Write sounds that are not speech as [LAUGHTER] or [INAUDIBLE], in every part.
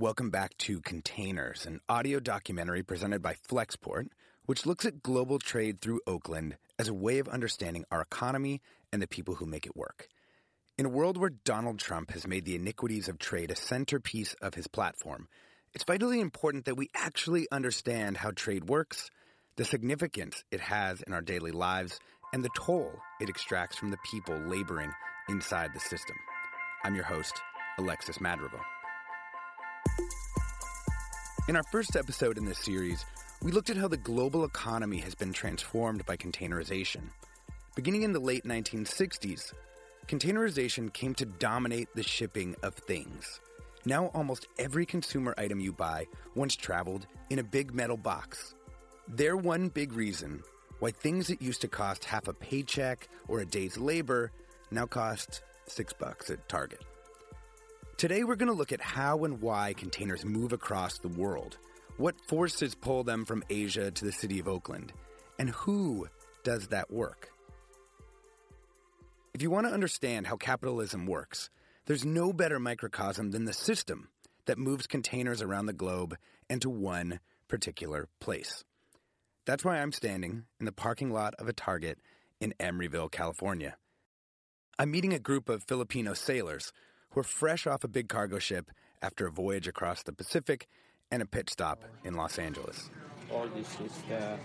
Welcome back to Containers, an audio documentary presented by Flexport, which looks at global trade through Oakland as a way of understanding our economy and the people who make it work. In a world where Donald Trump has made the iniquities of trade a centerpiece of his platform, it's vitally important that we actually understand how trade works, the significance it has in our daily lives, and the toll it extracts from the people laboring inside the system. I'm your host, Alexis Madrigal. In our first episode in this series, we looked at how the global economy has been transformed by containerization. Beginning in the late 1960s, containerization came to dominate the shipping of things. Now, almost every consumer item you buy once traveled in a big metal box. They're one big reason why things that used to cost half a paycheck or a day's labor now cost six bucks at Target. Today, we're going to look at how and why containers move across the world, what forces pull them from Asia to the city of Oakland, and who does that work. If you want to understand how capitalism works, there's no better microcosm than the system that moves containers around the globe and to one particular place. That's why I'm standing in the parking lot of a Target in Emeryville, California. I'm meeting a group of Filipino sailors who are fresh off a big cargo ship after a voyage across the Pacific and a pit stop in Los Angeles. All this is uh,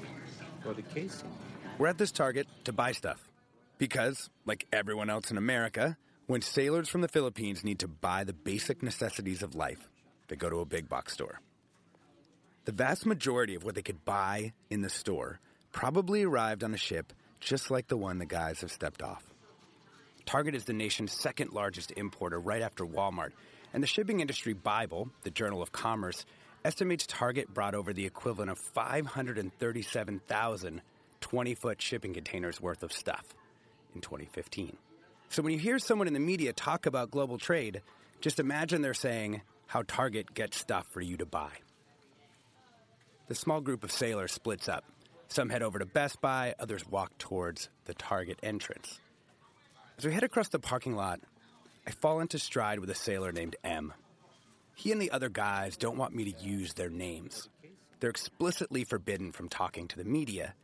for the casing. We're at this Target to buy stuff because, like everyone else in America, when sailors from the Philippines need to buy the basic necessities of life, they go to a big box store. The vast majority of what they could buy in the store probably arrived on a ship just like the one the guys have stepped off. Target is the nation's second largest importer right after Walmart, and the shipping industry Bible, the Journal of Commerce, estimates Target brought over the equivalent of 537,000 20 foot shipping containers worth of stuff in 2015. So when you hear someone in the media talk about global trade, just imagine they're saying how Target gets stuff for you to buy. The small group of sailors splits up. Some head over to Best Buy, others walk towards the Target entrance. As we head across the parking lot, I fall into stride with a sailor named M. He and the other guys don't want me to use their names. They're explicitly forbidden from talking to the media,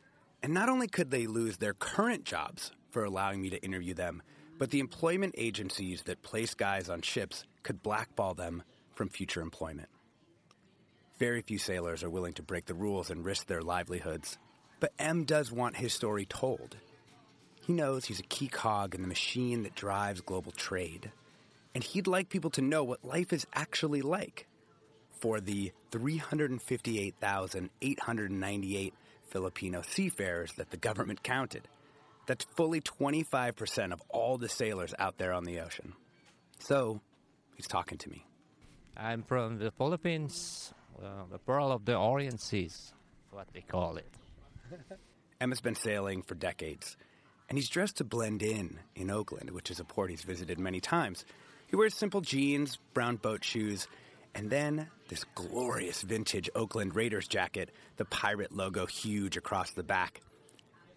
and not only could they lose their current jobs for allowing me to interview them, but the employment agencies that place guys on ships could blackball them from future employment. Very few sailors are willing to break the rules and risk their livelihoods, but M does want his story told. He knows he's a key cog in the machine that drives global trade, and he'd like people to know what life is actually like for the 358,898 Filipino seafarers that the government counted. That's fully 25% of all the sailors out there on the ocean. So, he's talking to me. I'm from the Philippines, uh, the Pearl of the Orient Seas, what they call it. M's been sailing for decades, and he's dressed to blend in in Oakland, which is a port he's visited many times. He wears simple jeans, brown boat shoes, and then this glorious vintage Oakland Raiders jacket, the pirate logo huge across the back.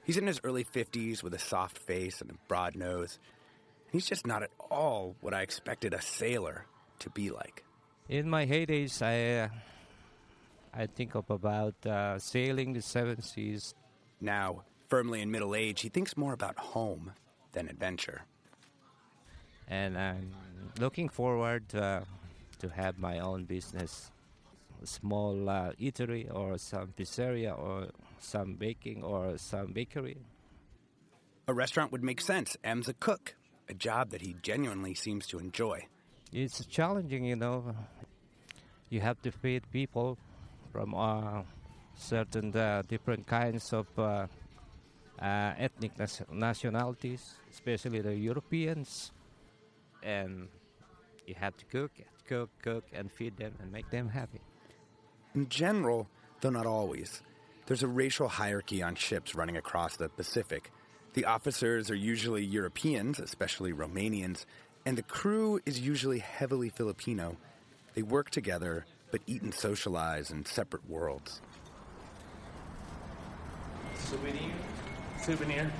He's in his early 50s with a soft face and a broad nose. He's just not at all what I expected a sailor to be like. In my heydays, I uh, I think of about uh, sailing the seven seas. Now, firmly in middle age, he thinks more about home than adventure. and I'm looking forward uh, to have my own business small uh, eatery or some pizzeria or some baking or some bakery. A restaurant would make sense. M's a cook, a job that he genuinely seems to enjoy. It's challenging, you know. You have to feed people from uh, certain uh, different kinds of uh, uh, ethnic nas- nationalities, especially the Europeans, and you have to cook, cook, cook, and feed them and make them happy. In general, though not always, there's a racial hierarchy on ships running across the Pacific. The officers are usually Europeans, especially Romanians, and the crew is usually heavily Filipino. They work together, but eat and socialize in separate worlds. Souvenir? Souvenir?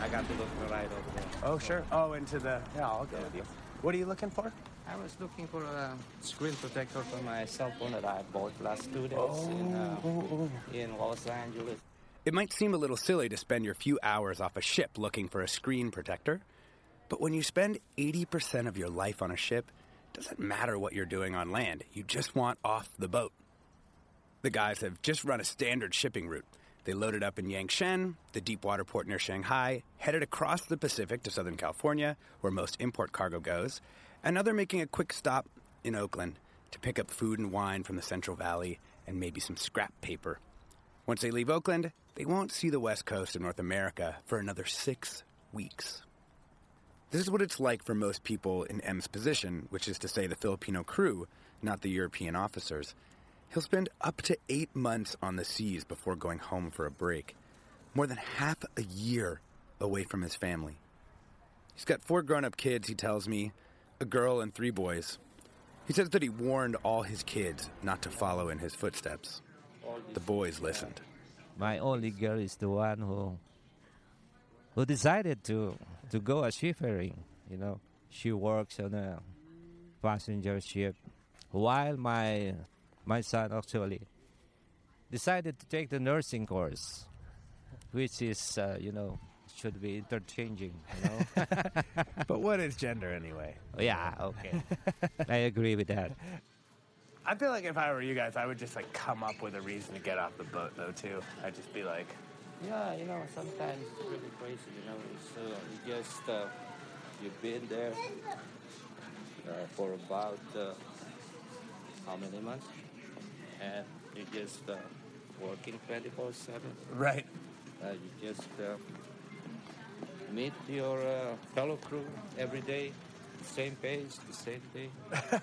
I got to look right over there. Oh, sure. Oh, into the. Yeah, I'll go with you. What are you looking for? I was looking for a screen protector for my cell phone that I bought last two days in, uh, in Los Angeles. It might seem a little silly to spend your few hours off a ship looking for a screen protector, but when you spend 80% of your life on a ship, it doesn't matter what you're doing on land. You just want off the boat. The guys have just run a standard shipping route. They loaded up in Yangshan, the deep water port near Shanghai, headed across the Pacific to Southern California, where most import cargo goes, and now they're making a quick stop in Oakland to pick up food and wine from the Central Valley and maybe some scrap paper. Once they leave Oakland, they won't see the West Coast of North America for another six weeks. This is what it's like for most people in M's position, which is to say the Filipino crew, not the European officers. He'll spend up to eight months on the seas before going home for a break. More than half a year away from his family. He's got four grown up kids, he tells me, a girl and three boys. He says that he warned all his kids not to follow in his footsteps. The boys listened. My only girl is the one who who decided to to go a seafaring. You know, she works on a passenger ship, while my my son actually decided to take the nursing course, which is uh, you know should be interchanging. You know. [LAUGHS] But what is gender anyway? yeah. Okay. I agree with that. I feel like if I were you guys, I would just like come up with a reason to get off the boat, though. Too. I'd just be like, Yeah, you know, sometimes it's really crazy. You know, it's uh, you just uh, you've been there uh, for about uh, how many months, and you just uh, working twenty four seven. right. Uh, you just uh, meet your uh, fellow crew every day, same pace, the same day. [LAUGHS]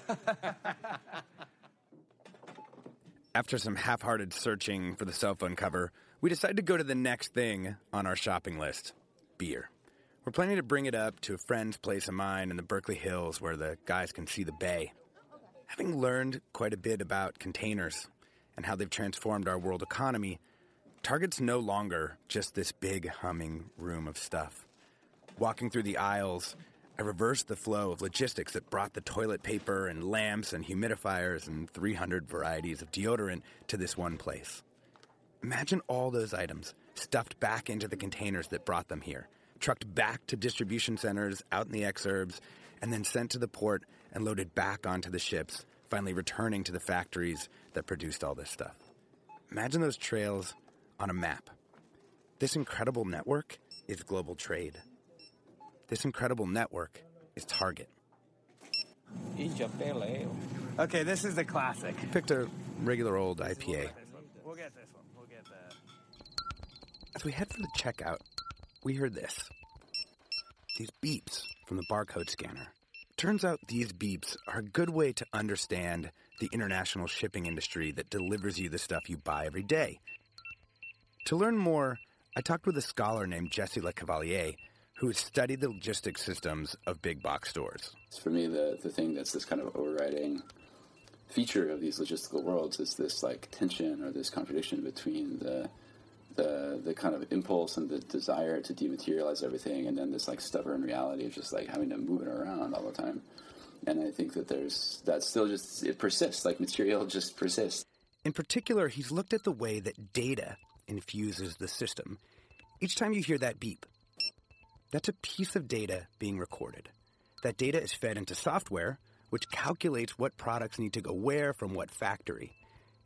After some half hearted searching for the cell phone cover, we decided to go to the next thing on our shopping list beer. We're planning to bring it up to a friend's place of mine in the Berkeley Hills where the guys can see the bay. Having learned quite a bit about containers and how they've transformed our world economy, Target's no longer just this big humming room of stuff. Walking through the aisles, I reversed the flow of logistics that brought the toilet paper and lamps and humidifiers and 300 varieties of deodorant to this one place. Imagine all those items stuffed back into the containers that brought them here, trucked back to distribution centers out in the exurbs, and then sent to the port and loaded back onto the ships, finally returning to the factories that produced all this stuff. Imagine those trails on a map. This incredible network is global trade. This incredible network is Target. Each a pale ale. Okay, this is the classic. Picked a regular old IPA. We'll get this one. We'll get that. As we head for the checkout, we heard this. These beeps from the barcode scanner. Turns out these beeps are a good way to understand the international shipping industry that delivers you the stuff you buy every day. To learn more, I talked with a scholar named Jesse LeCavalier who has studied the logistics systems of big box stores. For me, the, the thing that's this kind of overriding feature of these logistical worlds is this like tension or this contradiction between the the the kind of impulse and the desire to dematerialize everything, and then this like stubborn reality of just like having to move it around all the time. And I think that there's that still just it persists. Like material [LAUGHS] just persists. In particular, he's looked at the way that data infuses the system. Each time you hear that beep, that's a piece of data being recorded. That data is fed into software, which calculates what products need to go where from what factory.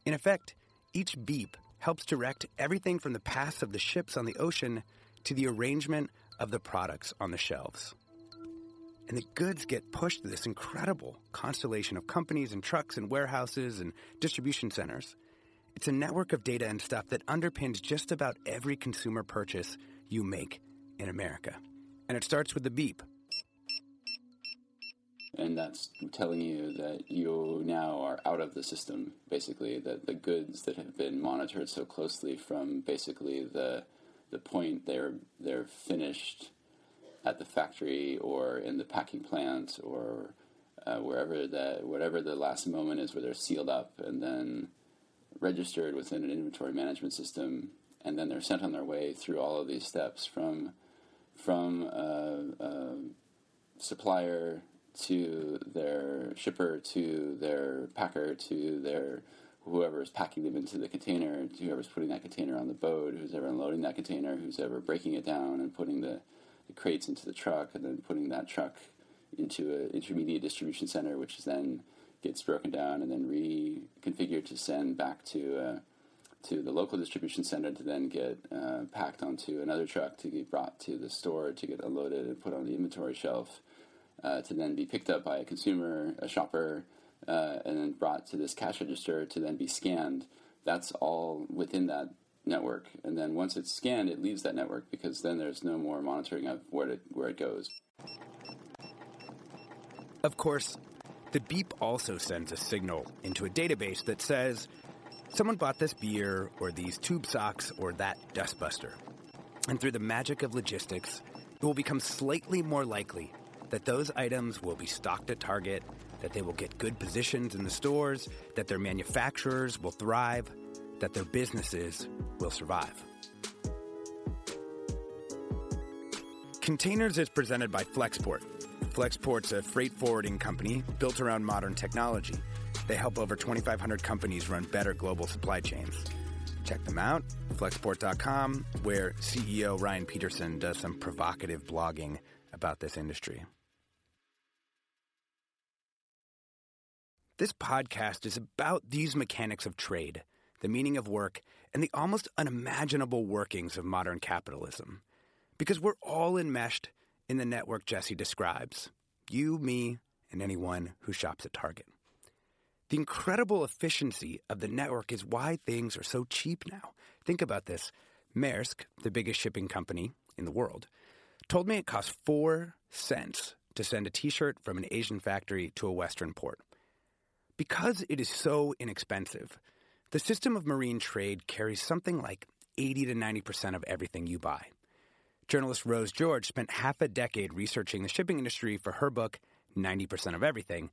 In effect, each beep helps direct everything from the paths of the ships on the ocean to the arrangement of the products on the shelves. And the goods get pushed to this incredible constellation of companies and trucks and warehouses and distribution centers. It's a network of data and stuff that underpins just about every consumer purchase you make in America. And it starts with the beep. And that's telling you that you now are out of the system, basically, that the goods that have been monitored so closely from basically the the point they're they're finished at the factory or in the packing plant or uh, wherever that whatever the last moment is where they're sealed up and then registered within an inventory management system and then they're sent on their way through all of these steps from from uh, uh, supplier to their shipper to their packer to their whoever is packing them into the container, to whoever's putting that container on the boat, who's ever unloading that container, who's ever breaking it down and putting the, the crates into the truck, and then putting that truck into an intermediate distribution center, which then gets broken down and then reconfigured to send back to uh, to the local distribution center to then get uh, packed onto another truck to be brought to the store to get unloaded and put on the inventory shelf, uh, to then be picked up by a consumer, a shopper, uh, and then brought to this cash register to then be scanned. That's all within that network. And then once it's scanned, it leaves that network because then there's no more monitoring of where it, where it goes. Of course, the beep also sends a signal into a database that says someone bought this beer or these tube socks or that dustbuster. And through the magic of logistics, it will become slightly more likely that those items will be stocked at Target that they will get good positions in the stores, that their manufacturers will thrive, that their businesses will survive. Containers is presented by Flexport. Flexport's a freight forwarding company built around modern technology. They help over 2,500 companies run better global supply chains. Check them out, flexport.com, where CEO Ryan Peterson does some provocative blogging about this industry. This podcast is about these mechanics of trade, the meaning of work, and the almost unimaginable workings of modern capitalism. Because we're all enmeshed in the network Jesse describes you, me, and anyone who shops at Target. The incredible efficiency of the network is why things are so cheap now. Think about this Maersk, the biggest shipping company in the world, told me it costs four cents to send a t shirt from an Asian factory to a Western port. Because it is so inexpensive, the system of marine trade carries something like 80 to 90% of everything you buy. Journalist Rose George spent half a decade researching the shipping industry for her book, 90% of Everything,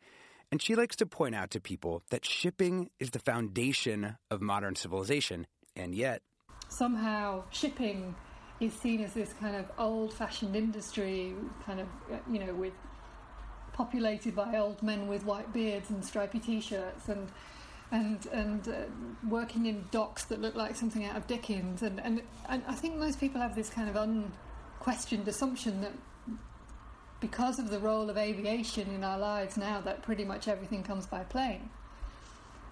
and she likes to point out to people that shipping is the foundation of modern civilization, and yet. Somehow, shipping is seen as this kind of old fashioned industry, kind of, you know, with populated by old men with white beards and stripy t-shirts and and and uh, working in docks that look like something out of Dickens. And, and and I think most people have this kind of unquestioned assumption that because of the role of aviation in our lives now that pretty much everything comes by plane.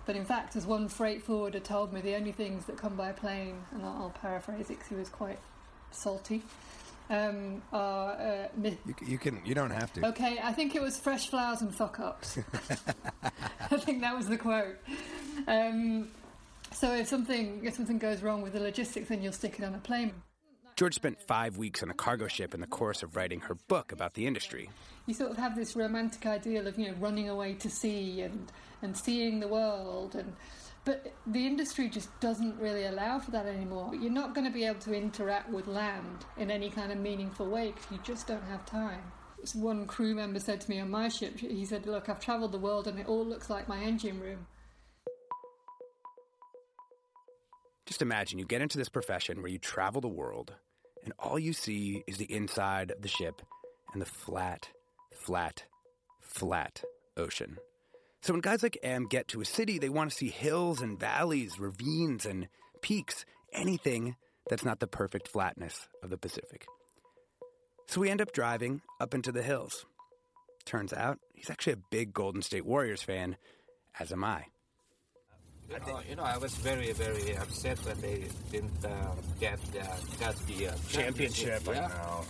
But in fact as one freight forwarder told me the only things that come by plane and I'll, paraphrase it because he was quite salty um, are uh, you, you, can you don't have to. Okay, I think it was fresh flowers and fuck ups. [LAUGHS] [LAUGHS] I think that was the quote. Um, so if something if something goes wrong with the logistics, then you'll stick it on a plane. George spent five weeks on a cargo ship in the course of writing her book about the industry. You sort of have this romantic ideal of you know running away to sea and and seeing the world and but the industry just doesn't really allow for that anymore. You're not going to be able to interact with land in any kind of meaningful way because you just don't have time. One crew member said to me on my ship, he said, Look, I've travelled the world and it all looks like my engine room. Just imagine you get into this profession where you travel the world and all you see is the inside of the ship and the flat, flat, flat ocean. So when guys like M get to a city, they want to see hills and valleys, ravines and peaks, anything that's not the perfect flatness of the Pacific. So we end up driving up into the hills. Turns out he's actually a big Golden State Warriors fan, as am I. You know, you know, I was very, very upset when they didn't uh, get uh, got the uh, Championship, I Yeah. know.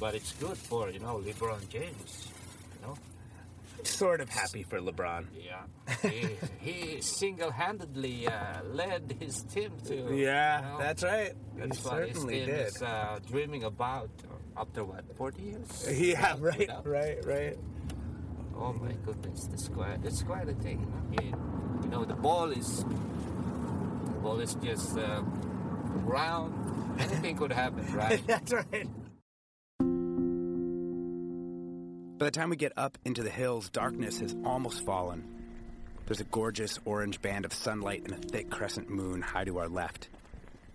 But it's good for you know LeBron James. You know, Sort of happy for LeBron. yeah, he, he single-handedly uh, led his team to. Yeah, you know, that's right. That's he what his team did. is uh, dreaming about uh, after what 40 years. Yeah, [LAUGHS] right, Without- right, right. Oh my goodness, that's quite it's quite a thing. I mean, you know, the ball is the ball is just uh, round. Anything could happen, [LAUGHS] right? That's right. By the time we get up into the hills, darkness has almost fallen. There's a gorgeous orange band of sunlight and a thick crescent moon high to our left.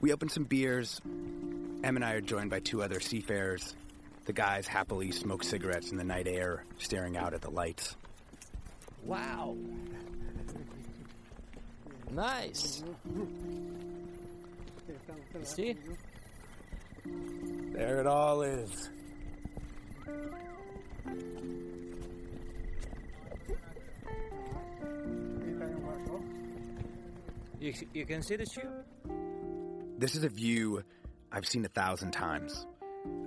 We open some beers. M and I are joined by two other seafarers. The guys happily smoke cigarettes in the night air, staring out at the lights. Wow. Nice. You see? There it all is. You, you can see the ship? This is a view I've seen a thousand times.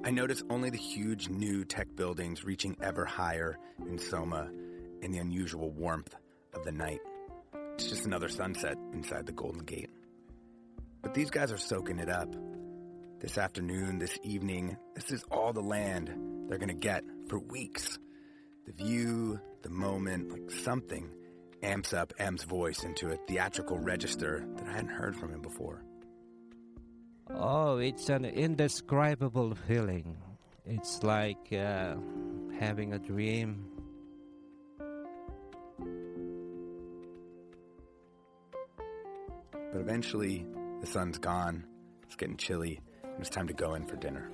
I notice only the huge new tech buildings reaching ever higher in Soma and the unusual warmth of the night. It's just another sunset inside the Golden Gate. But these guys are soaking it up. This afternoon, this evening, this is all the land they're gonna get for weeks. The view, the moment, like something amps up M's voice into a theatrical register that I hadn't heard from him before. Oh, it's an indescribable feeling. It's like uh, having a dream. But eventually, the sun's gone, it's getting chilly, and it's time to go in for dinner.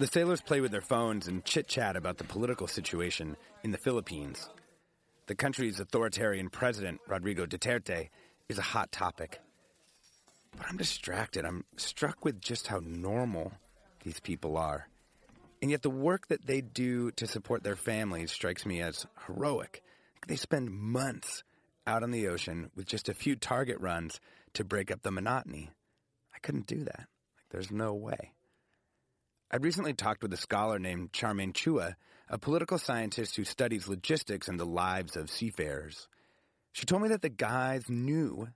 The sailors play with their phones and chit chat about the political situation in the Philippines. The country's authoritarian president, Rodrigo Duterte, is a hot topic. But I'm distracted. I'm struck with just how normal these people are. And yet, the work that they do to support their families strikes me as heroic. They spend months out on the ocean with just a few target runs to break up the monotony. I couldn't do that. Like, there's no way. I'd recently talked with a scholar named Charmaine Chua, a political scientist who studies logistics and the lives of seafarers. She told me that the guys knew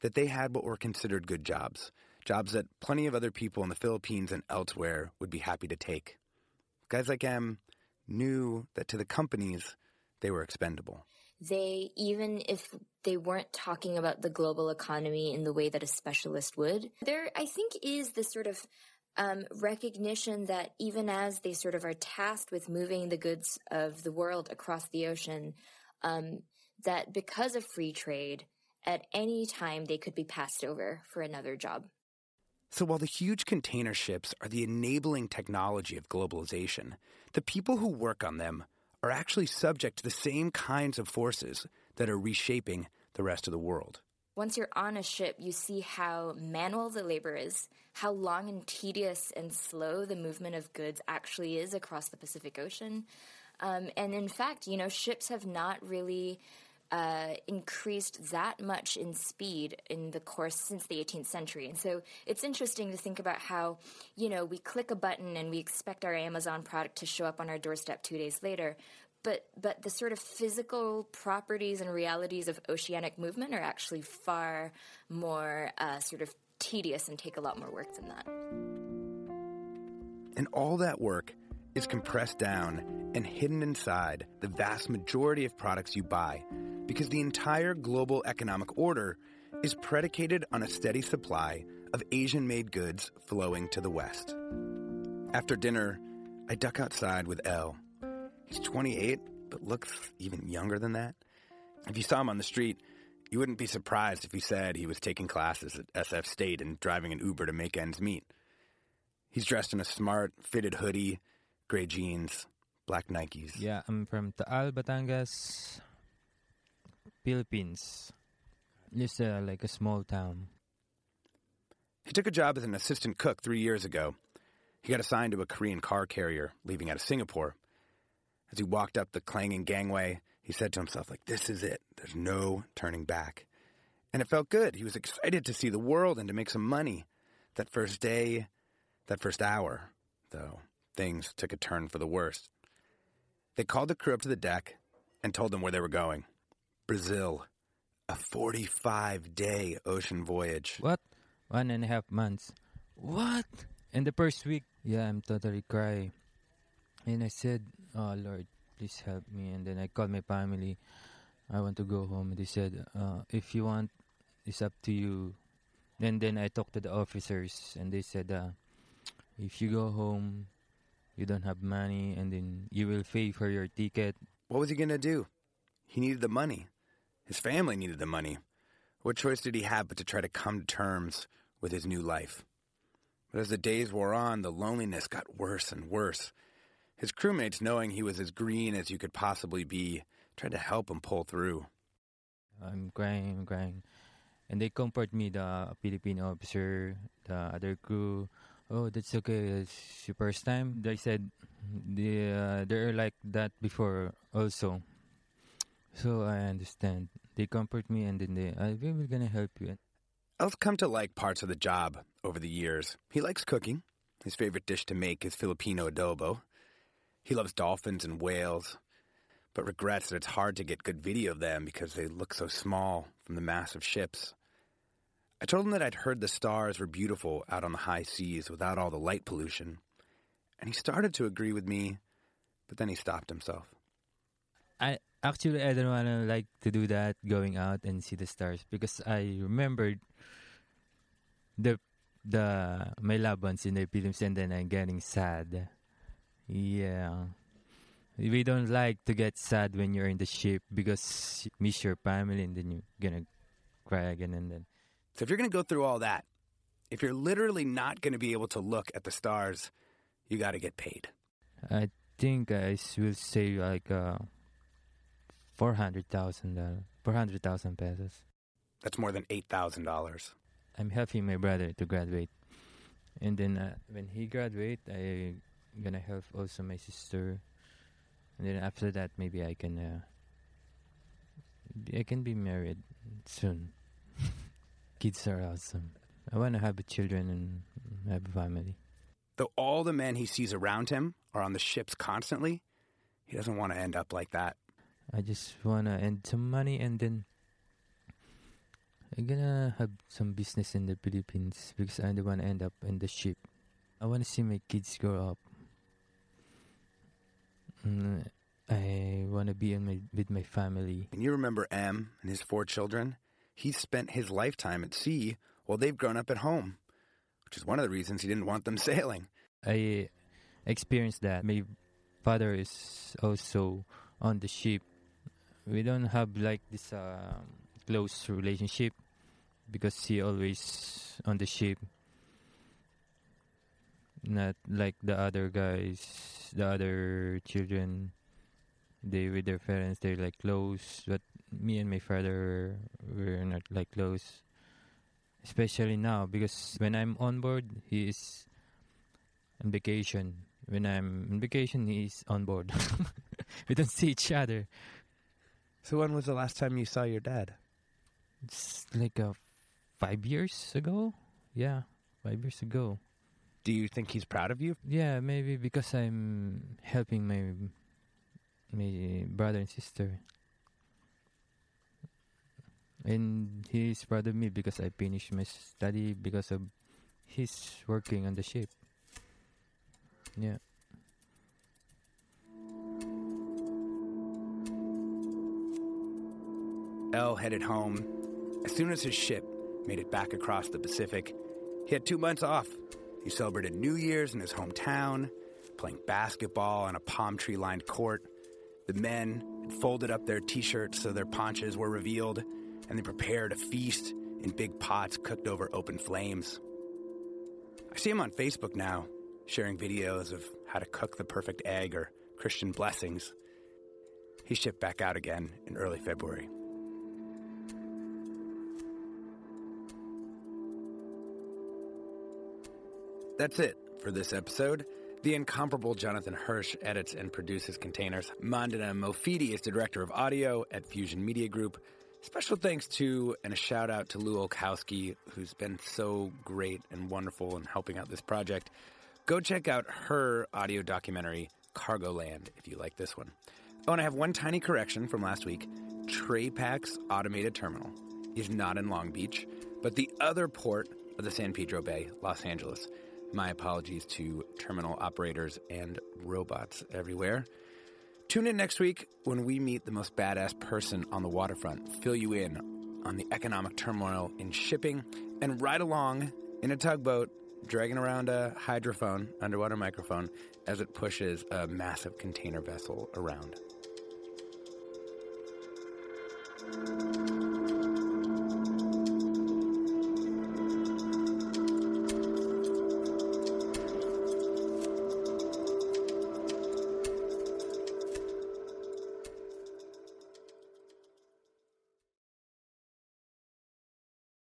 that they had what were considered good jobs, jobs that plenty of other people in the Philippines and elsewhere would be happy to take. Guys like M knew that to the companies, they were expendable. They, even if they weren't talking about the global economy in the way that a specialist would, there, I think, is this sort of um, recognition that even as they sort of are tasked with moving the goods of the world across the ocean, um, that because of free trade, at any time they could be passed over for another job. So while the huge container ships are the enabling technology of globalization, the people who work on them are actually subject to the same kinds of forces that are reshaping the rest of the world. Once you're on a ship, you see how manual the labor is, how long and tedious and slow the movement of goods actually is across the Pacific Ocean. Um, and in fact, you know, ships have not really uh, increased that much in speed in the course since the 18th century. And so it's interesting to think about how, you know, we click a button and we expect our Amazon product to show up on our doorstep two days later. But, but the sort of physical properties and realities of oceanic movement are actually far more uh, sort of tedious and take a lot more work than that. And all that work is compressed down and hidden inside the vast majority of products you buy because the entire global economic order is predicated on a steady supply of Asian made goods flowing to the West. After dinner, I duck outside with L. He's 28, but looks even younger than that. If you saw him on the street, you wouldn't be surprised if he said he was taking classes at SF State and driving an Uber to make ends meet. He's dressed in a smart, fitted hoodie, gray jeans, black Nikes. Yeah, I'm from Taal, Batangas, Philippines. Just uh, like a small town. He took a job as an assistant cook three years ago. He got assigned to a Korean car carrier leaving out of Singapore. As he walked up the clanging gangway, he said to himself, like, this is it. There's no turning back. And it felt good. He was excited to see the world and to make some money. That first day, that first hour, though, things took a turn for the worse. They called the crew up to the deck and told them where they were going. Brazil. A 45 day ocean voyage. What? One and a half months. What? In the first week, yeah, I'm totally crying. And I said, Oh Lord, please help me. And then I called my family. I want to go home. They said, uh, If you want, it's up to you. And then I talked to the officers, and they said, uh, If you go home, you don't have money, and then you will pay for your ticket. What was he going to do? He needed the money. His family needed the money. What choice did he have but to try to come to terms with his new life? But as the days wore on, the loneliness got worse and worse. His crewmates, knowing he was as green as you could possibly be, tried to help him pull through. I'm crying, I'm crying. And they comfort me, the Philippine officer, the other crew. Oh, that's okay. It's your first time. They said they, uh, they're like that before also. So I understand. They comfort me and then they, I we're gonna help you. L's come to like parts of the job over the years. He likes cooking. His favorite dish to make is Filipino adobo. He loves dolphins and whales, but regrets that it's hard to get good video of them because they look so small from the massive ships. I told him that I'd heard the stars were beautiful out on the high seas without all the light pollution, and he started to agree with me, but then he stopped himself. I actually I don't wanna like to do that, going out and see the stars because I remembered the the my loved ones in the films and then I'm getting sad. Yeah. We don't like to get sad when you're in the ship because you miss your family and then you're gonna cry again and then So if you're going to go through all that, if you're literally not going to be able to look at the stars, you got to get paid. I think I will say like uh four hundred thousand uh, four hundred thousand pesos. That's more than $8,000. I'm helping my brother to graduate, and then uh, when he graduate, I gonna help also my sister, and then after that maybe I can uh, I can be married soon. [LAUGHS] Kids are awesome. I wanna have children and have a family. Though all the men he sees around him are on the ships constantly, he doesn't want to end up like that. I just wanna earn some money and then I'm gonna have some business in the Philippines because I don't wanna end up in the ship. I wanna see my kids grow up. Mm, I wanna be in my, with my family. And you remember M and his four children? He's spent his lifetime at sea while they've grown up at home, which is one of the reasons he didn't want them [LAUGHS] sailing. I experienced that. My father is also on the ship. We don't have like this um close relationship because he always on the ship. Not like the other guys, the other children. They with their parents, they're like close. But me and my father, we're not like close. Especially now because when I'm on board, he is on vacation. When I'm on vacation, he's on board. [LAUGHS] we don't see each other. So when was the last time you saw your dad? It's like uh, five years ago. Yeah, five years ago. Do you think he's proud of you? Yeah, maybe because I'm helping my my brother and sister, and he's proud of me because I finished my study because of he's working on the ship. Yeah. L headed home. As soon as his ship made it back across the Pacific, he had two months off. He celebrated New Year's in his hometown, playing basketball on a palm tree lined court. The men folded up their t shirts so their paunches were revealed, and they prepared a feast in big pots cooked over open flames. I see him on Facebook now, sharing videos of how to cook the perfect egg or Christian blessings. He shipped back out again in early February. That's it for this episode. The incomparable Jonathan Hirsch edits and produces containers. Mandana Mofidi is the director of audio at Fusion Media Group. Special thanks to and a shout out to Lu Olkowski, who's been so great and wonderful in helping out this project. Go check out her audio documentary, Cargo Land, if you like this one. Oh, and I have one tiny correction from last week. TraPac's automated terminal is not in Long Beach, but the other port of the San Pedro Bay, Los Angeles. My apologies to terminal operators and robots everywhere. Tune in next week when we meet the most badass person on the waterfront, fill you in on the economic turmoil in shipping, and ride along in a tugboat dragging around a hydrophone, underwater microphone, as it pushes a massive container vessel around.